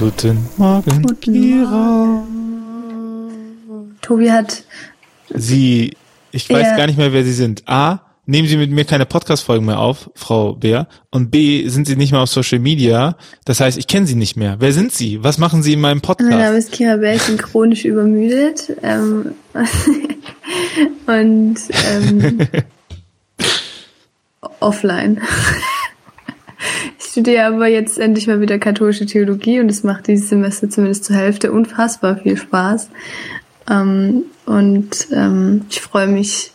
Guten Morgen, Guten Kira. Tobi hat, Sie, ich weiß Ja. gar nicht mehr, wer Sie sind. A, nehmen Sie mit mir keine Podcast-Folgen mehr auf, Frau Bär. Und B, sind Sie nicht mehr auf Social Media. Das heißt, ich kenne Sie nicht mehr. Wer sind Sie? Was machen Sie in meinem mein Name Podcast? ist Kira Bell, ich bin chronisch übermüdet. Ähm, und ähm, offline. Ich studiere aber jetzt endlich mal wieder katholische Theologie und es macht dieses Semester zumindest zur Hälfte unfassbar viel Spaß. Ähm, und ähm, ich freue mich,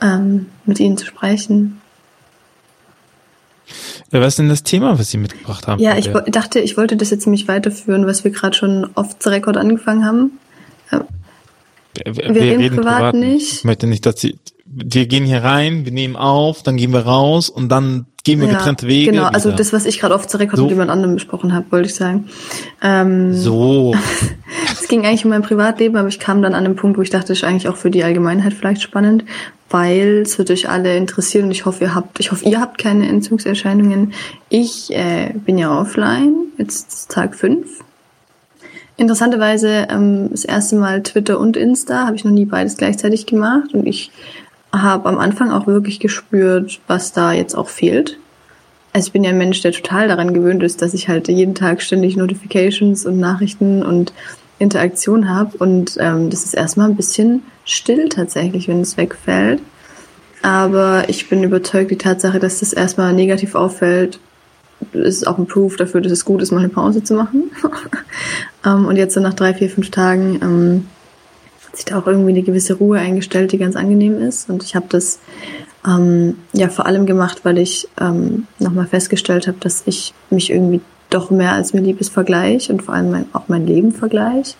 ähm, mit Ihnen zu sprechen. Ja, was ist denn das Thema, was Sie mitgebracht haben? Ja, ich dachte, ich wollte das jetzt nämlich weiterführen, was wir gerade schon oft zu Rekord angefangen haben. Wir, wir reden privat nicht. Ich möchte nicht, dass Sie, wir gehen hier rein, wir nehmen auf, dann gehen wir raus und dann gehen wir getrennte Wege. Genau, also wieder. das, was ich gerade oft zu Rekord So. mit jemand anderem besprochen habe, wollte ich sagen. Ähm, So. Es ging eigentlich um mein Privatleben, aber ich kam dann an den Punkt, wo ich dachte, ist eigentlich auch für die Allgemeinheit vielleicht spannend, weil es wird euch alle interessieren und ich hoffe, ihr habt, ich hoffe, ihr habt keine Entzugserscheinungen. Ich äh, bin ja offline, jetzt ist Tag fünf. Interessanterweise ähm, das erste Mal Twitter und Insta, habe ich noch nie beides gleichzeitig gemacht und ich habe am Anfang auch wirklich gespürt, was da jetzt auch fehlt. Also ich bin ja ein Mensch, der total daran gewöhnt ist, dass ich halt jeden Tag ständig Notifications und Nachrichten und Interaktion habe und ähm, das ist erstmal ein bisschen still tatsächlich, wenn es wegfällt. Aber ich bin überzeugt, die Tatsache, dass das erstmal negativ auffällt, ist auch ein Proof dafür, dass es gut ist, mal eine Pause zu machen. ähm, und jetzt so nach drei, vier, fünf Tagen ähm, sich da auch irgendwie eine gewisse Ruhe eingestellt, die ganz angenehm ist. Und ich habe das ähm, ja vor allem gemacht, weil ich ähm, nochmal festgestellt habe, dass ich mich irgendwie doch mehr als mir lieb ist vergleiche und vor allem mein, auch mein Leben vergleiche.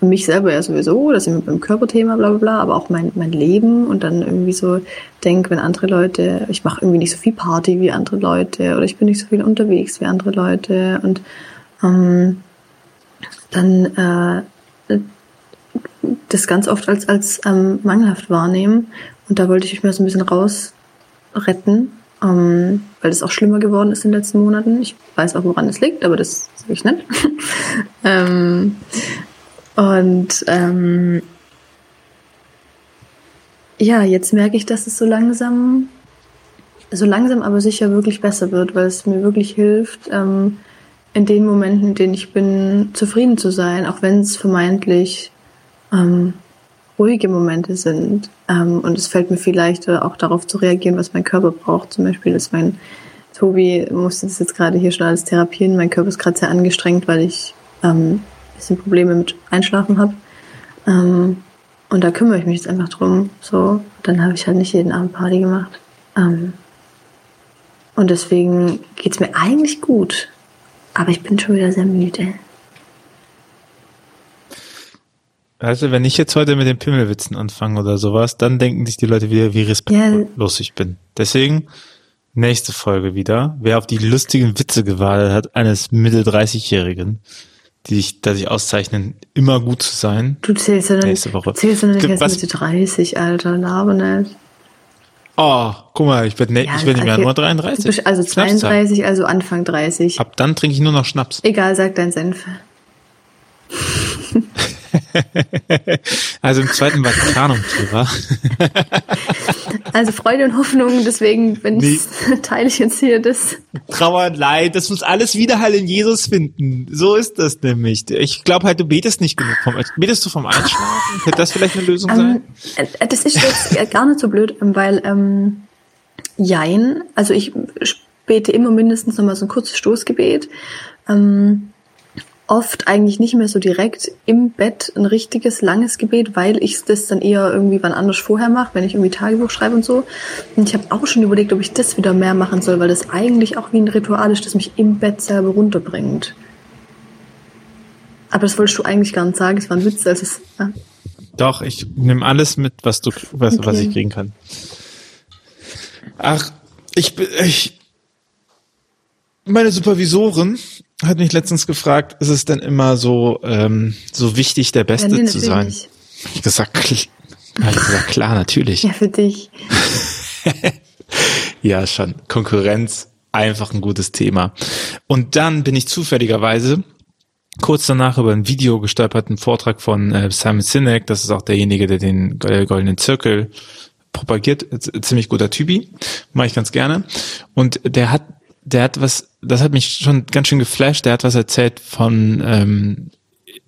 Und mich selber ja sowieso, das sind wir beim Körperthema, bla bla bla, aber auch mein, mein Leben und dann irgendwie so denk, wenn andere Leute, ich mache irgendwie nicht so viel Party wie andere Leute oder ich bin nicht so viel unterwegs wie andere Leute und ähm, dann äh, das ganz oft als, als ähm, mangelhaft wahrnehmen. Und da wollte ich mich mal so ein bisschen rausretten, ähm, weil das auch schlimmer geworden ist in den letzten Monaten. Ich weiß auch, woran es liegt, aber das sage ich nicht. ähm, und ähm, ja, jetzt merke ich, dass es so langsam, so langsam aber sicher wirklich besser wird, weil es mir wirklich hilft, ähm, in den Momenten, in denen ich bin, zufrieden zu sein, auch wenn es vermeintlich ähm, ruhige Momente sind. Ähm, und es fällt mir viel leichter, auch darauf zu reagieren, was mein Körper braucht. Zum Beispiel ist mein Tobi musste das jetzt gerade hier schon alles therapieren. Mein Körper ist gerade sehr angestrengt, weil ich ähm, ein bisschen Probleme mit Einschlafen habe. Ähm, und da kümmere ich mich jetzt einfach drum. So, dann habe ich halt nicht jeden Abend Party gemacht. Ähm, und deswegen geht's mir eigentlich gut. Aber ich bin schon wieder sehr müde. Also, wenn ich jetzt heute mit den Pimmelwitzen anfange oder sowas, dann denken sich die Leute wieder, wie respektlos ich bin. Deswegen, nächste Folge wieder. Wer auf die lustigen Witze gewartet hat, eines Mitte-30-Jährigen, die sich, da sich auszeichnen, immer gut zu sein. Du zählst ja Nächste nicht, Woche. zählst ja noch nicht erst Was- Mitte 30, Alter. Laber nicht. Oh, guck mal, ich werde ne, ich werd okay. Januar Du 33. bist also Schnapszahl. 32, also Anfang 30. Ab dann trinke ich nur noch Schnaps. Egal, sag dein Senf. Also im zweiten Vatikanum-Thema. Also Freude und Hoffnung, deswegen wenn Nee. ich, teile ich jetzt hier das. Trauer und Leid, das muss alles Widerhall in Jesus finden. So ist das nämlich. Ich glaube halt, du betest nicht genug. Vom, betest du vom Einschlafen? Könnte das vielleicht eine Lösung sein? Ähm, äh, das ist jetzt gar nicht so blöd, ähm, weil ähm, Jein, also ich bete immer mindestens nochmal so ein kurzes Stoßgebet. Ähm, oft eigentlich nicht mehr so direkt im Bett ein richtiges langes Gebet, weil ich das dann eher irgendwie wann anders vorher mache, wenn ich irgendwie Tagebuch schreibe und so. Und ich habe auch schon überlegt, ob ich das wieder mehr machen soll, weil das eigentlich auch wie ein Ritual ist, das mich im Bett selber runterbringt. Aber das wolltest du eigentlich gar nicht sagen, es war ein Witz, also es, ja. Doch, ich nehme alles mit, was du, was, was Okay. ich kriegen kann. Ach, ich, bin- ich, meine Supervisorin hat mich letztens gefragt, ist es denn immer so, ähm, so wichtig, der Beste Ja, nee, zu sein? nicht. Ich gesagt, ich gesagt, klar, natürlich. Ja, für dich. Ja, schon. Konkurrenz, einfach ein gutes Thema. Und dann bin ich zufälligerweise kurz danach über ein Video gestolpert, einen Vortrag von äh, Simon Sinek, das ist auch derjenige, der den äh, Goldenen Zirkel propagiert, ziemlich guter Typi, mache ich ganz gerne. Und der hat, der hat was, das hat mich schon ganz schön geflasht, der hat was erzählt von ähm,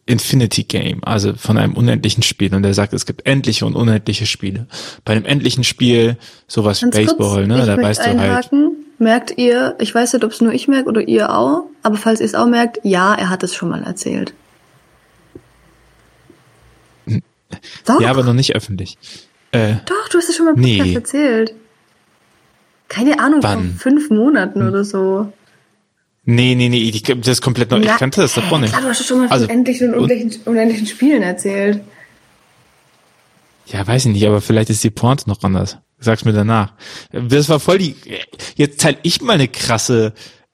Infinity Game, also von einem unendlichen Spiel. Und er sagt, es gibt endliche und unendliche Spiele. Bei einem endlichen Spiel, sowas wie Baseball, kurz, ne, da weißt du halt. Merkt ihr, ich weiß nicht, ob es nur ich merke oder ihr auch, aber falls ihr es auch merkt, ja, er hat es schon mal erzählt. Doch. Ja, aber noch nicht öffentlich. Äh, Doch, du hast es schon mal im nee. erzählt. Keine Ahnung, Wann? vor fünf Monaten hm. oder so. Nee, nee, nee, ich, das ist komplett neu. ich kannte das davor nicht. Klar, du hast schon mal also, von endlichen und unendlichen, unendlichen Spielen erzählt. Ja, weiß ich nicht, aber vielleicht ist die Pointe noch anders. Sag's mir danach. Das war voll die. Jetzt teile ich mal eine krasse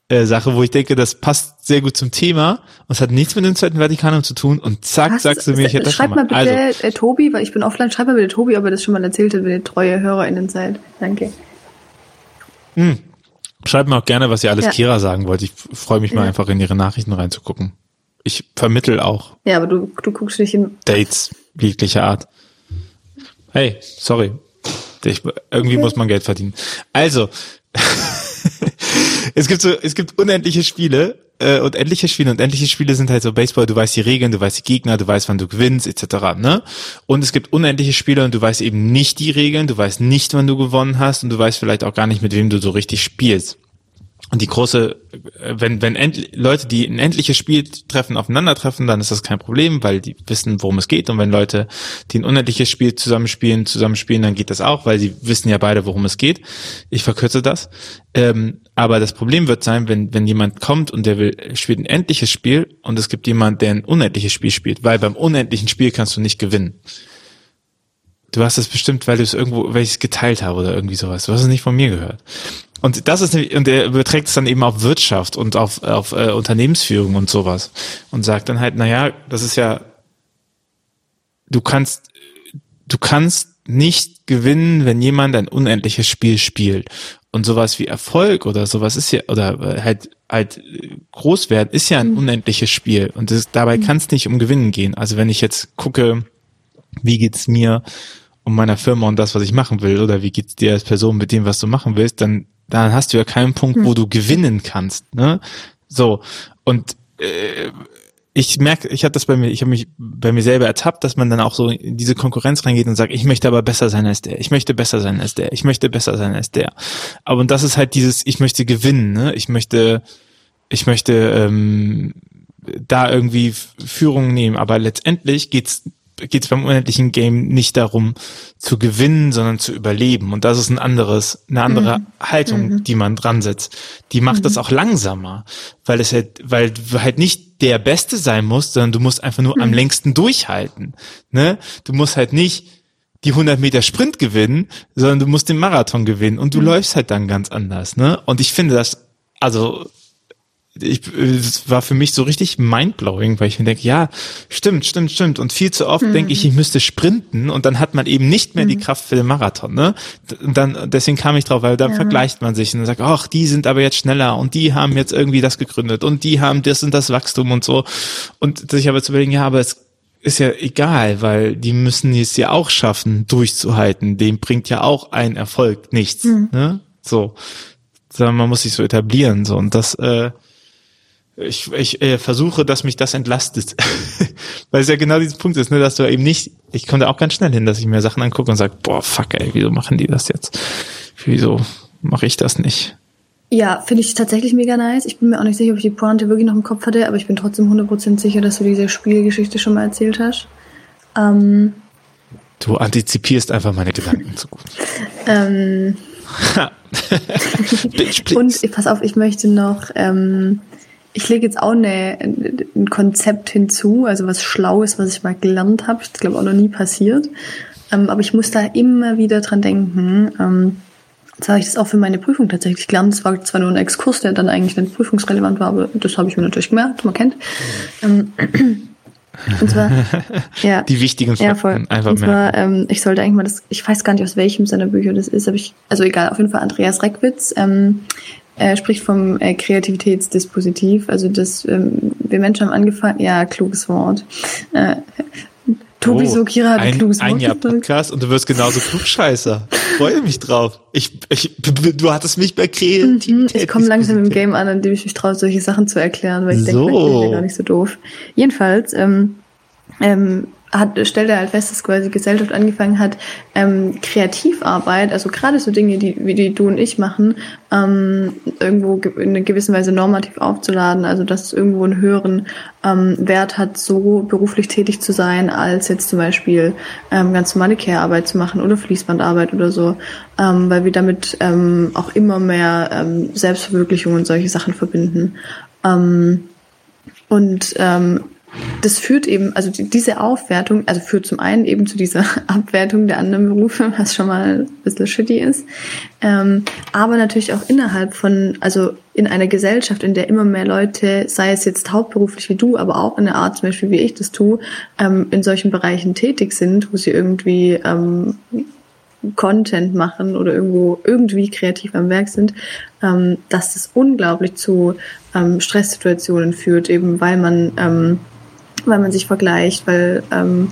äh, Sache, wo ich denke, das passt sehr gut zum Thema und es hat nichts mit dem Zweiten Vatikanum zu tun und zack, Was? sagst du mir, ich hätte das Schreib schon mal. mal bitte also. äh, Tobi, weil ich bin offline, schreib mal bitte Tobi, ob er das schon mal erzählt hat, wenn ihr treue HörerInnen seid. Danke. Hm. Schreibt mir auch gerne, was ihr alles ja. Kira sagen wollt. Ich freue mich mal ja. einfach in ihre Nachrichten reinzugucken. Ich vermittel auch. Ja, aber du, du guckst nicht in Dates jeglicher Art. Hey, sorry. Ich, irgendwie okay. muss man Geld verdienen. Also, es gibt so, es gibt unendliche Spiele äh, und endliche Spiele und endliche Spiele sind halt so Baseball, du weißt die Regeln, du weißt die Gegner, du weißt, wann du gewinnst, etc. Ne? Und es gibt unendliche Spiele und du weißt eben nicht die Regeln, du weißt nicht, wann du gewonnen hast und du weißt vielleicht auch gar nicht, mit wem du so richtig spielst. Und die große, wenn, wenn end, Leute, die ein endliches Spiel treffen, aufeinandertreffen, dann ist das kein Problem, weil die wissen, worum es geht. Und wenn Leute, die ein unendliches Spiel zusammenspielen, zusammenspielen, dann geht das auch, weil sie wissen ja beide, worum es geht. Ich verkürze das. Ähm, aber das Problem wird sein, wenn, wenn jemand kommt und der will, spielt ein endliches Spiel und es gibt jemand, der ein unendliches Spiel spielt, weil beim unendlichen Spiel kannst du nicht gewinnen. Du hast es bestimmt, weil du es irgendwo, weil ich es geteilt habe oder irgendwie sowas. Du hast es nicht von mir gehört. Und das ist und er überträgt es dann eben auf Wirtschaft und auf, auf äh, Unternehmensführung und sowas und sagt dann halt, na ja, das ist ja, du kannst, du kannst nicht gewinnen, wenn jemand ein unendliches Spiel spielt. Und sowas wie Erfolg oder sowas ist ja, oder halt, halt groß werden, ist ja ein mhm. unendliches Spiel. Und das, dabei mhm. kann es nicht um Gewinnen gehen. Also wenn ich jetzt gucke, wie geht's mir um meiner Firma und das, was ich machen will, oder wie geht's dir als Person mit dem, was du machen willst, dann, dann hast du ja keinen Punkt, hm. wo du gewinnen kannst. Ne? So. Und äh, ich merke, ich habe das bei mir, ich habe mich bei mir selber ertappt, dass man dann auch so in diese Konkurrenz reingeht und sagt, ich möchte aber besser sein als der, ich möchte besser sein als der, ich möchte besser sein als der. Aber und das ist halt dieses, ich möchte gewinnen, ne? Ich möchte, ich möchte ähm, da irgendwie Führung nehmen. Aber letztendlich geht's geht es beim unendlichen Game nicht darum zu gewinnen, sondern zu überleben. Und das ist ein anderes, eine andere mhm. Haltung, mhm. die man dran setzt. Die macht mhm. das auch langsamer, weil es halt, weil du halt nicht der Beste sein musst, sondern du musst einfach nur am mhm. längsten durchhalten. Ne? Du musst halt nicht die 100 Meter Sprint gewinnen, sondern du musst den Marathon gewinnen und du mhm. läufst halt dann ganz anders. Ne? Und ich finde das, also ich, es war für mich so richtig mindblowing, weil ich mir denke, ja, stimmt, stimmt, stimmt. Und viel zu oft mhm. denke ich, ich müsste sprinten und dann hat man eben nicht mehr mhm. die Kraft für den Marathon. Ne? Und dann, deswegen kam ich drauf, weil dann ja. vergleicht man sich und sagt, ach, die sind aber jetzt schneller und die haben jetzt irgendwie das gegründet und die haben das und das Wachstum und so. Und sich aber zu überlegen, ja, aber es ist ja egal, weil die müssen es ja auch schaffen, durchzuhalten. Dem bringt ja auch ein Erfolg nichts. Mhm. Ne? So. Sondern man muss sich so etablieren. So. Und das, äh, ich, ich äh, versuche, dass mich das entlastet. Weil es ja genau dieser Punkt ist, ne, dass du eben nicht, ich komme da auch ganz schnell hin, dass ich mir Sachen angucke und sage, boah, fuck, ey, wieso machen die das jetzt? Wieso mache ich das nicht? Ja, finde ich tatsächlich mega nice. Ich bin mir auch nicht sicher, ob ich die Pointe wirklich noch im Kopf hatte, aber ich bin trotzdem 100% sicher, dass du diese Spielgeschichte schon mal erzählt hast. Ähm, du antizipierst einfach meine Gedanken zu gut. ähm, Bitch, und pass auf, ich möchte noch ähm, ich lege jetzt auch eine, ein Konzept hinzu, also was Schlaues, was ich mal gelernt habe. Ich glaube auch noch nie passiert. Ähm, aber ich muss da immer wieder dran denken. Ähm, jetzt habe ich das auch für meine Prüfung tatsächlich gelernt. Es war zwar nur ein Exkurs, der dann eigentlich nicht prüfungsrelevant war, aber das habe ich mir natürlich gemerkt, man kennt. Ähm, und zwar, ja. Die wichtigen Fakten ja, voll. einfach Und zwar, ähm, ich sollte eigentlich mal das, ich weiß gar nicht, aus welchem seiner Bücher das ist, aber ich, also egal, auf jeden Fall Andreas Reckwitz, ähm, er spricht vom äh, Kreativitätsdispositiv. Also das ähm, wir Menschen haben angefangen, ja, kluges Wort. Äh, Tobi oh, Sokira hat ein, kluges Wort. Ein Jahr Podcast und du wirst genauso klugscheißer. Freue mich drauf. Ich, ich, du hattest mich bei Kreativität. Mhm, ich komme langsam im Game an, an dem ich mich traue, solche Sachen zu erklären, weil ich so. denke, ich bin ja gar nicht so doof. Jedenfalls, ähm, ähm, hat, stellt er halt fest, dass quasi Gesellschaft angefangen hat, ähm, Kreativarbeit, also gerade so Dinge, die, wie die du und ich machen, ähm, irgendwo in einer gewissen Weise normativ aufzuladen, also dass es irgendwo einen höheren ähm, Wert hat, so beruflich tätig zu sein, als jetzt zum Beispiel ähm, ganz normale Care-Arbeit zu machen oder Fließbandarbeit oder so, ähm, weil wir damit ähm, auch immer mehr ähm, Selbstverwirklichung und solche Sachen verbinden. Ähm, und ähm, das führt eben, also diese Aufwertung, also führt zum einen eben zu dieser Abwertung der anderen Berufe, was schon mal ein bisschen shitty ist, ähm, aber natürlich auch innerhalb von, also in einer Gesellschaft, in der immer mehr Leute, sei es jetzt hauptberuflich wie du, aber auch in der Art zum Beispiel, wie ich das tue, ähm, in solchen Bereichen tätig sind, wo sie irgendwie ähm, Content machen oder irgendwo irgendwie kreativ am Werk sind, ähm, dass das unglaublich zu ähm, Stresssituationen führt, eben weil man ähm, weil man sich vergleicht, weil, ähm,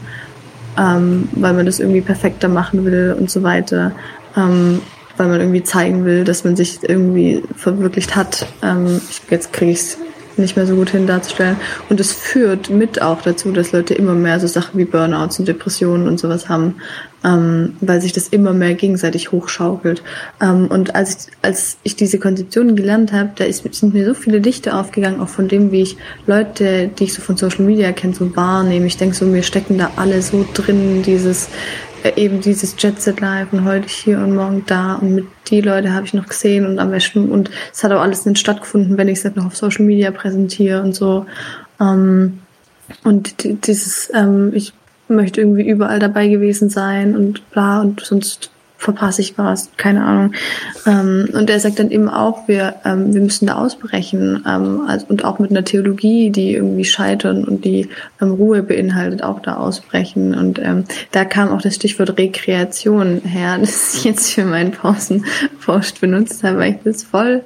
ähm, weil man das irgendwie perfekter machen will und so weiter, ähm, weil man irgendwie zeigen will, dass man sich irgendwie verwirklicht hat. Ähm, jetzt kriege ich es nicht mehr so gut hin darzustellen. Und es führt mit auch dazu, dass Leute immer mehr so Sachen wie Burnouts und Depressionen und sowas haben, ähm, weil sich das immer mehr gegenseitig hochschaukelt. Ähm, und als ich, als ich diese Konzeption gelernt habe, da ist, sind mir so viele Lichter aufgegangen, auch von dem, wie ich Leute, die ich so von Social Media kenne, so wahrnehme. Ich denke so, wir stecken da alle so drin, dieses eben dieses Jet Set Live und heute hier und morgen da und mit die Leute habe ich noch gesehen und am besten und es hat auch alles nicht stattgefunden, wenn ich es halt noch auf Social Media präsentiere und so. Ähm, und dieses, ähm, ich möchte irgendwie überall dabei gewesen sein und bla und sonst verpasse ich was, keine Ahnung. Ähm, und er sagt dann eben auch, wir, ähm, wir müssen da ausbrechen ähm, also, und auch mit einer Theologie, die irgendwie scheitern und die ähm, Ruhe beinhaltet, auch da ausbrechen. Und ähm, da kam auch das Stichwort Rekreation her, das ich jetzt für meinen Pausenpost benutzt habe, weil ich das voll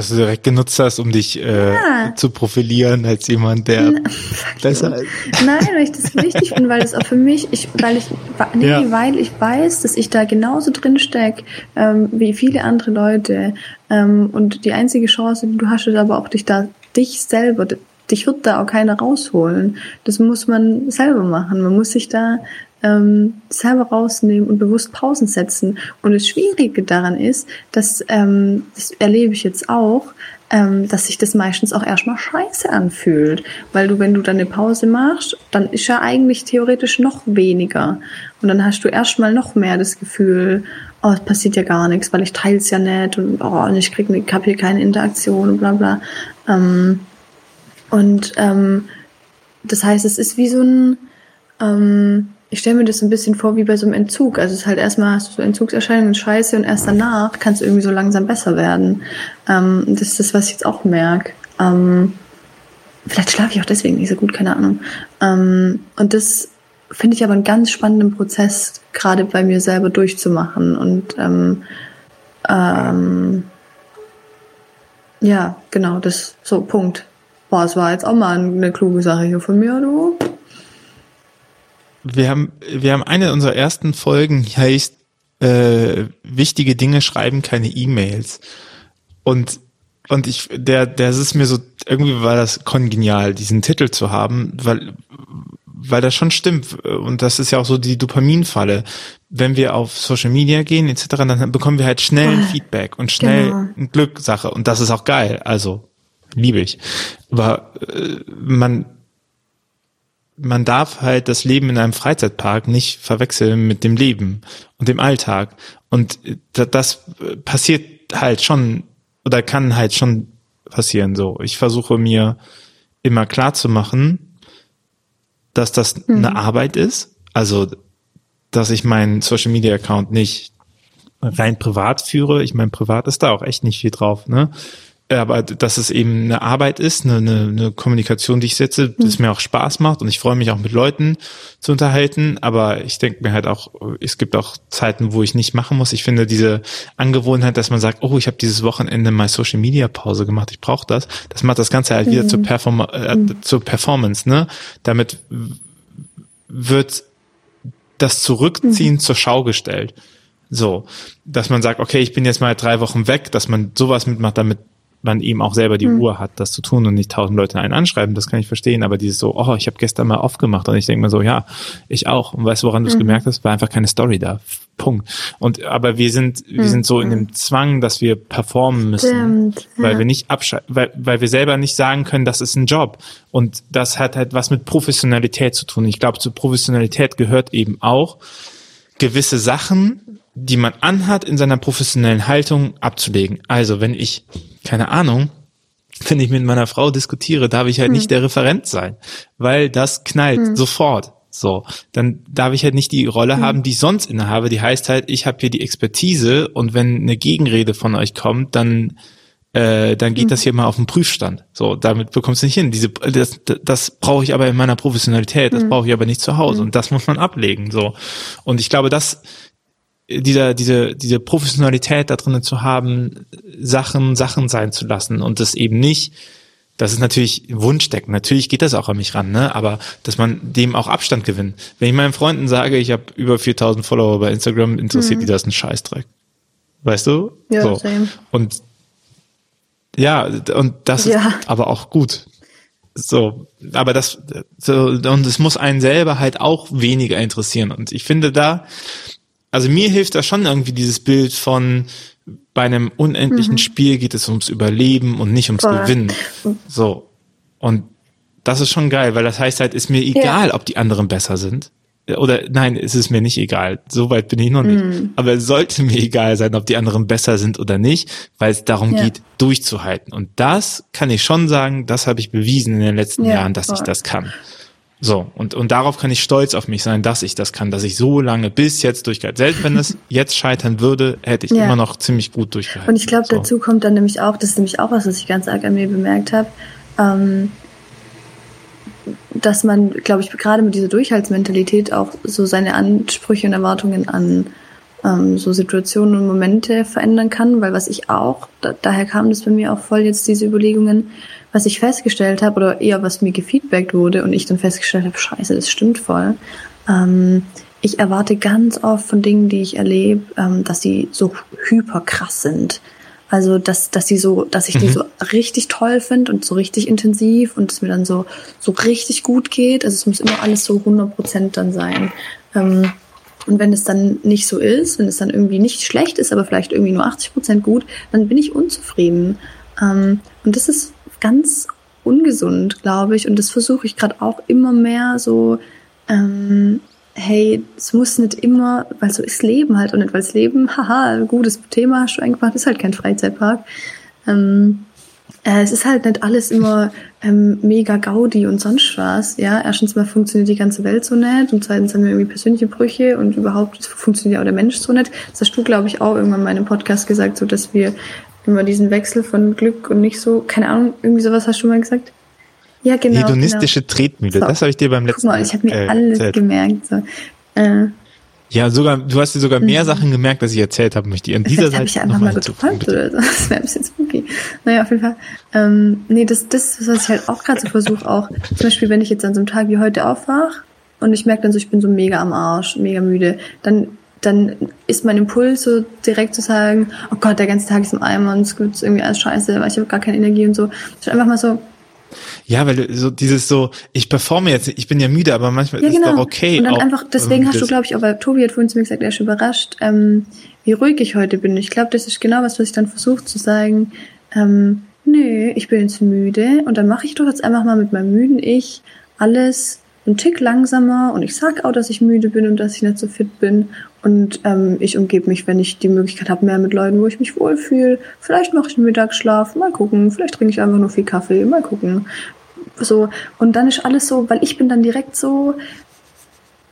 was du direkt genutzt hast, um dich äh, ja. zu profilieren als jemand, der Na, besser ist. Nein, weil ich das wichtig finde, weil das auch für mich, ich, weil ich, nee, ja. weil ich weiß, dass ich da genauso drin steck ähm, wie viele andere Leute. Ähm, und die einzige Chance, die du hast, ist aber auch dich da, dich selber, dich wird da auch keiner rausholen. Das muss man selber machen. Man muss sich da ähm, selber rausnehmen und bewusst Pausen setzen. Und das Schwierige daran ist, dass, ähm, das erlebe ich jetzt auch, ähm, dass sich das meistens auch erstmal scheiße anfühlt. Weil du, wenn du dann eine Pause machst, dann ist ja eigentlich theoretisch noch weniger. Und dann hast du erstmal noch mehr das Gefühl, oh, es passiert ja gar nichts, weil ich teile es ja nicht und oh, ich krieg, ich hab hier keine Interaktion und bla bla. Ähm, und ähm, das heißt, es ist wie so ein ähm, ich stelle mir das ein bisschen vor wie bei so einem Entzug. Also es ist halt erstmal hast du so Entzugserscheinungen, Scheiße und erst danach kannst du irgendwie so langsam besser werden. Ähm, das ist das, was ich jetzt auch merke. Ähm, vielleicht schlafe ich auch deswegen nicht so gut, keine Ahnung. Ähm, und das finde ich aber einen ganz spannenden Prozess, gerade bei mir selber durchzumachen. Und ähm, ähm, ja, genau, das so Punkt. Boah, es war jetzt auch mal eine kluge Sache hier von mir, du wir haben, wir haben eine unserer ersten Folgen, die heißt äh, Wichtige Dinge schreiben keine E-Mails. Und und ich, der, der ist mir so, irgendwie war das kongenial, diesen Titel zu haben, weil, weil das schon stimmt. Und das ist ja auch so die Dopaminfalle. Wenn wir auf Social Media gehen, etc., dann bekommen wir halt schnell ein Feedback und schnell genau. eine Glückssache. Und das ist auch geil. Also, liebe ich. Aber äh, man, man darf halt das Leben in einem Freizeitpark nicht verwechseln mit dem Leben und dem Alltag. Und das passiert halt schon oder kann halt schon passieren so. Ich versuche mir immer klar zu machen, dass das mhm. eine Arbeit ist. Also, dass ich meinen Social Media Account nicht rein privat führe. Ich meine, privat ist da auch echt nicht viel drauf, ne? Aber dass es eben eine Arbeit ist, eine, eine, eine Kommunikation, die ich setze, das mhm. mir auch Spaß macht und ich freue mich auch mit Leuten zu unterhalten, aber ich denke mir halt auch, es gibt auch Zeiten, wo ich nicht machen muss. Ich finde diese Angewohnheit, dass man sagt, oh, ich habe dieses Wochenende mal Social Media Pause gemacht, ich brauche das, das macht das Ganze halt mhm. wieder zur, Perform äh, mhm. zur Performance, ne? Damit wird das Zurückziehen mhm. zur Schau gestellt. So, dass man sagt, okay, ich bin jetzt mal drei Wochen weg, dass man sowas mitmacht, damit man eben auch selber die mhm. Uhr hat, das zu tun und nicht tausend Leute einen anschreiben, das kann ich verstehen, aber dieses so, oh, ich habe gestern mal aufgemacht und ich denke mir so, ja, ich auch. Und weißt du, woran du es mhm. gemerkt hast? War einfach keine Story da. Punkt. Und aber wir sind, wir sind so in mhm. dem Zwang, dass wir performen müssen, Stimmt, ja. weil wir nicht abschalten, weil, weil wir selber nicht sagen können, das ist ein Job. Und das hat halt was mit Professionalität zu tun. Ich glaube, zu Professionalität gehört eben auch, gewisse Sachen die man anhat, in seiner professionellen Haltung abzulegen. Also wenn ich, keine Ahnung, wenn ich mit meiner Frau diskutiere, darf ich halt hm. nicht der Referent sein, weil das knallt hm. sofort. So, dann darf ich halt nicht die Rolle hm. haben, die ich sonst innehabe. Die heißt halt, ich habe hier die Expertise und wenn eine Gegenrede von euch kommt, dann äh, dann geht mhm. das hier mal auf den Prüfstand. So, damit bekommst du nicht hin. Diese, das, das brauche ich aber in meiner Professionalität, das mhm. brauche ich aber nicht zu Hause mhm. und das muss man ablegen. So, und ich glaube, das dieser, diese, diese Professionalität da drinnen zu haben, Sachen, Sachen sein zu lassen und das eben nicht, das ist natürlich Wunschdecken. Natürlich geht das auch an mich ran, ne? Aber dass man dem auch Abstand gewinnt. Wenn ich meinen Freunden sage, ich habe über 4000 Follower bei Instagram, interessiert mhm. die das ein Scheißdreck. Weißt du? Ja, so. same. Und ja, und das ja. ist aber auch gut. So, aber das so, und es muss einen selber halt auch weniger interessieren. Und ich finde da, also mir hilft da schon irgendwie dieses Bild von bei einem unendlichen mhm. Spiel geht es ums Überleben und nicht ums Voll. Gewinnen. So. Und das ist schon geil, weil das heißt halt, ist mir egal, ja. ob die anderen besser sind. Oder nein, es ist mir nicht egal. So weit bin ich noch nicht. Mhm. Aber es sollte mir egal sein, ob die anderen besser sind oder nicht, weil es darum ja. geht, durchzuhalten. Und das kann ich schon sagen, das habe ich bewiesen in den letzten ja, Jahren, dass voll. ich das kann. So, und, und darauf kann ich stolz auf mich sein, dass ich das kann, dass ich so lange bis jetzt durchgehalten. Selbst wenn es jetzt scheitern würde, hätte ich ja. immer noch ziemlich gut durchgehalten. Und ich glaube, so. dazu kommt dann nämlich auch, das ist nämlich auch was, was ich ganz arg an mir bemerkt habe, ähm, dass man, glaube ich, gerade mit dieser Durchhaltsmentalität auch so seine Ansprüche und Erwartungen an ähm, so Situationen und Momente verändern kann, weil was ich auch, da, daher kam das bei mir auch voll jetzt diese Überlegungen, was ich festgestellt habe, oder eher was mir gefeedbackt wurde und ich dann festgestellt habe, scheiße, das stimmt voll. Ähm, ich erwarte ganz oft von Dingen, die ich erlebe, ähm, dass sie so hyper krass sind. Also dass, dass sie so, dass ich mhm. die so richtig toll finde und so richtig intensiv und es mir dann so, so richtig gut geht. Also es muss immer alles so 100 Prozent dann sein. Ähm, und wenn es dann nicht so ist, wenn es dann irgendwie nicht schlecht ist, aber vielleicht irgendwie nur 80 Prozent gut, dann bin ich unzufrieden. Ähm, und das ist ganz ungesund, glaube ich. Und das versuche ich gerade auch immer mehr so, ähm, hey, es muss nicht immer, weil so ist Leben halt und nicht, weil das Leben, haha, gutes Thema hast du eingemacht, ist halt kein Freizeitpark. Ähm, äh, es ist halt nicht alles immer ähm, mega Gaudi und sonst was. Ja, erstens mal funktioniert die ganze Welt so nicht und zweitens haben wir irgendwie persönliche Brüche und überhaupt funktioniert auch der Mensch so nicht. Das hast du, glaube ich, auch irgendwann mal in einem Podcast gesagt, so dass wir immer diesen Wechsel von Glück und nicht so, keine Ahnung, irgendwie sowas hast du mal gesagt. Ja, genau. Hedonistische genau. Tretmühle, so. das habe ich dir beim letzten Mal. Guck mal, ich habe mir äh, alles erzählt. gemerkt. So. Äh, ja, sogar, du hast dir sogar mehr mhm. Sachen gemerkt, als ich erzählt habe, möchte ich an dieser Seite. habe ich ja einfach mal geträumt oder so. Das wäre ein bisschen spooky. Naja, auf jeden Fall. Ähm, nee, das, das, was ich halt auch gerade so versuche, auch, zum Beispiel, wenn ich jetzt an so einem Tag wie heute aufwache und ich merke dann so, ich bin so mega am Arsch, mega müde, dann dann ist mein Impuls so direkt zu sagen, oh Gott, der ganze Tag ist im Eimer und es gibt irgendwie alles scheiße, weil ich habe gar keine Energie und so. Ich einfach mal so. Ja, weil so dieses so, ich performe jetzt, ich bin ja müde, aber manchmal ja, ist es genau. doch okay. Und dann auch, einfach, deswegen hast du, glaube ich, auch, weil Tobi hat vorhin zu mir gesagt, er ist überrascht, ähm, wie ruhig ich heute bin. Ich glaube, das ist genau was, was ich dann versuche zu sagen. Ähm, nö, ich bin jetzt müde und dann mache ich doch jetzt einfach mal mit meinem müden Ich alles einen Tick langsamer und ich sag auch, dass ich müde bin und dass ich nicht so fit bin und ähm, ich umgebe mich, wenn ich die Möglichkeit habe, mehr mit Leuten, wo ich mich wohlfühle. Vielleicht mache ich einen Mittagsschlaf, mal gucken. Vielleicht trinke ich einfach nur viel Kaffee, mal gucken. So und dann ist alles so, weil ich bin dann direkt so.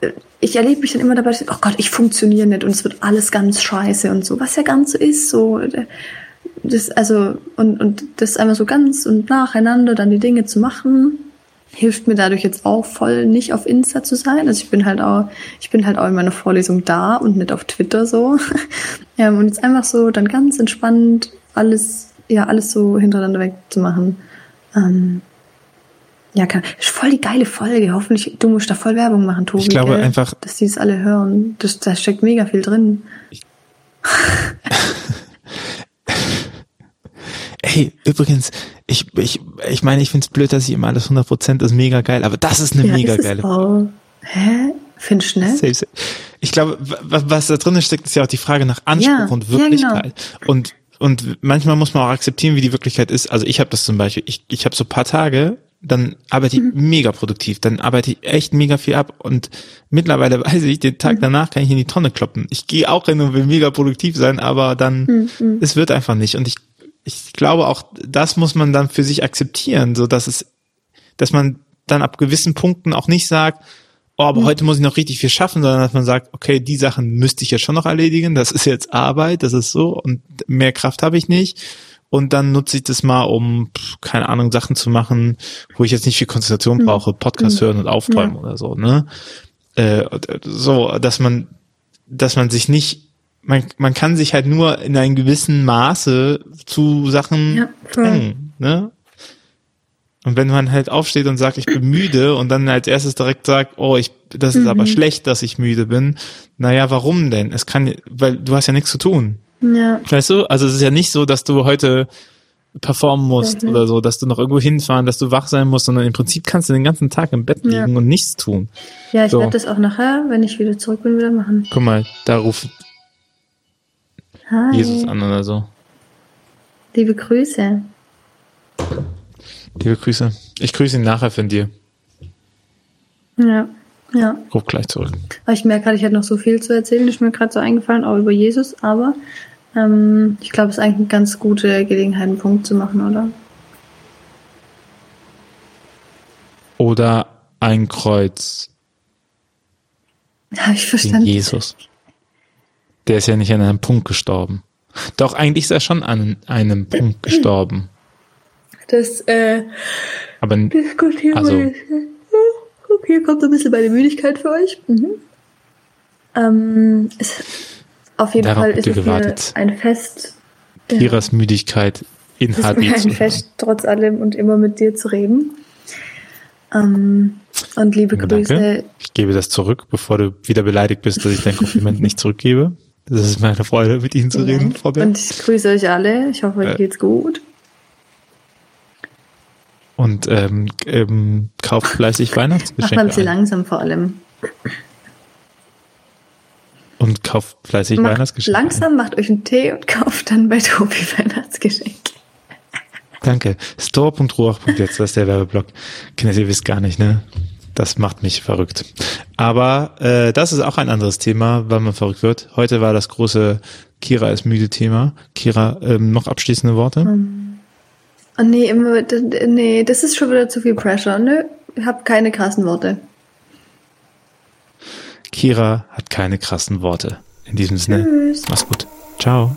Äh, ich erlebe mich dann immer dabei, oh Gott, ich funktioniere nicht und es wird alles ganz scheiße und so, was ja ganz so ist. So, äh, das, also, und, und das einmal so ganz und nacheinander dann die Dinge zu machen, hilft mir dadurch jetzt auch voll nicht auf Insta zu sein. Also ich bin halt auch, ich bin halt auch in meiner Vorlesung da und nicht auf Twitter so. ja, und jetzt einfach so dann ganz entspannt alles, ja, alles so hintereinander wegzumachen. Ähm, ja, kann, ist voll die geile Folge. Hoffentlich, du musst da voll Werbung machen, Tobi. Ich glaube gell? einfach, dass die es alle hören. Das, da steckt mega viel drin. Hey, übrigens, ich, ich, ich meine, ich finde es blöd, dass ich immer alles 100% ist mega geil, aber das ist eine ja, mega ist geile Folge. Hä? Findest du? Ich glaube, was da drin steckt, ist ja auch die Frage nach Anspruch ja, und Wirklichkeit. Ja, genau. Und und manchmal muss man auch akzeptieren, wie die Wirklichkeit ist. Also ich habe das zum Beispiel, ich, ich habe so paar Tage, dann arbeite ich mhm. mega produktiv, dann arbeite ich echt mega viel ab und mittlerweile weiß ich, den Tag mhm. danach kann ich in die Tonne kloppen. Ich gehe auch hin und will mega produktiv sein, aber dann, mhm. mhm. es wird einfach nicht. Und ich, ich glaube auch, das muss man dann für sich akzeptieren, so dass es, dass man dann ab gewissen Punkten auch nicht sagt, oh, aber mhm. heute muss ich noch richtig viel schaffen, sondern dass man sagt, okay, die Sachen müsste ich ja schon noch erledigen, das ist jetzt Arbeit, das ist so und mehr Kraft habe ich nicht und dann nutze ich das mal, um, keine Ahnung, Sachen zu machen, wo ich jetzt nicht viel Konzentration mhm. brauche, Podcast mhm. hören und aufräumen ja. oder so, ne? Äh, so, dass man, dass man sich nicht, man, man kann sich halt nur in einem gewissen Maße zu Sachen ja, drängen, ne? Und wenn man halt aufsteht und sagt, ich bin müde und dann als erstes direkt sagt, oh, ich, das ist mhm. aber schlecht, dass ich müde bin. Naja, warum denn? Es kann, weil du hast ja nichts zu tun. Ja. Weißt du? Also es ist ja nicht so, dass du heute performen musst mhm. oder so, dass du noch irgendwo hinfahren, dass du wach sein musst, sondern im Prinzip kannst du den ganzen Tag im Bett liegen ja. und nichts tun. Ja, ich so. werde das auch nachher, wenn ich wieder zurück bin, wieder machen. Guck mal, da ruft Hi. Jesus an oder so. Liebe Grüße. Liebe Grüße. Ich grüße ihn nachher von dir. Ja, ja. Ruf gleich zurück. Aber ich merke gerade, ich hätte noch so viel zu erzählen, ist mir gerade so eingefallen, auch über Jesus, aber ähm, ich glaube, es ist eigentlich eine ganz gute Gelegenheit, einen Punkt zu machen, oder? Oder ein Kreuz. Habe ich verstanden. Jesus. Der ist ja nicht an einem Punkt gestorben. Doch, eigentlich ist er schon an einem Punkt gestorben. Das, äh, aber diskutieren also, wir. Hier kommt so ein bisschen meine Müdigkeit für euch. Mhm. Ähm, ist, auf jeden Fall ist es gewartet. ein Fest. Kiras Müdigkeit in es ist mir ein Fest, trotz allem und immer mit dir zu reden. Ähm, und liebe Grüße. Danke. Ich gebe das zurück, bevor du wieder beleidigt bist, dass ich dein Kompliment nicht zurückgebe. Das ist meine Freude, mit Ihnen zu reden, Frau Beck. Und ich grüße euch alle. Ich hoffe, euch geht's gut und ähm, ähm, kauft fleißig Weihnachtsgeschenke. Macht man sie langsam vor allem. Und kauft fleißig macht Weihnachtsgeschenke. Langsam macht euch einen Tee und kauft dann bei Tobi Weihnachtsgeschenke. Danke. Store.ruach.jetzt, das ist der Werbeblock. Kinder, ihr wisst gar nicht, ne? Das macht mich verrückt. Aber äh, das ist auch ein anderes Thema, weil man verrückt wird. Heute war das große Kira ist müde Thema. Kira, ähm, noch abschließende Worte? Um ähm, Oh nee, immer, nee, das ist schon wieder zu viel Pressure. Nö, ich habe keine krassen Worte. Kira hat keine krassen Worte. In diesem Sinne, Tschüss. mach's gut. Ciao.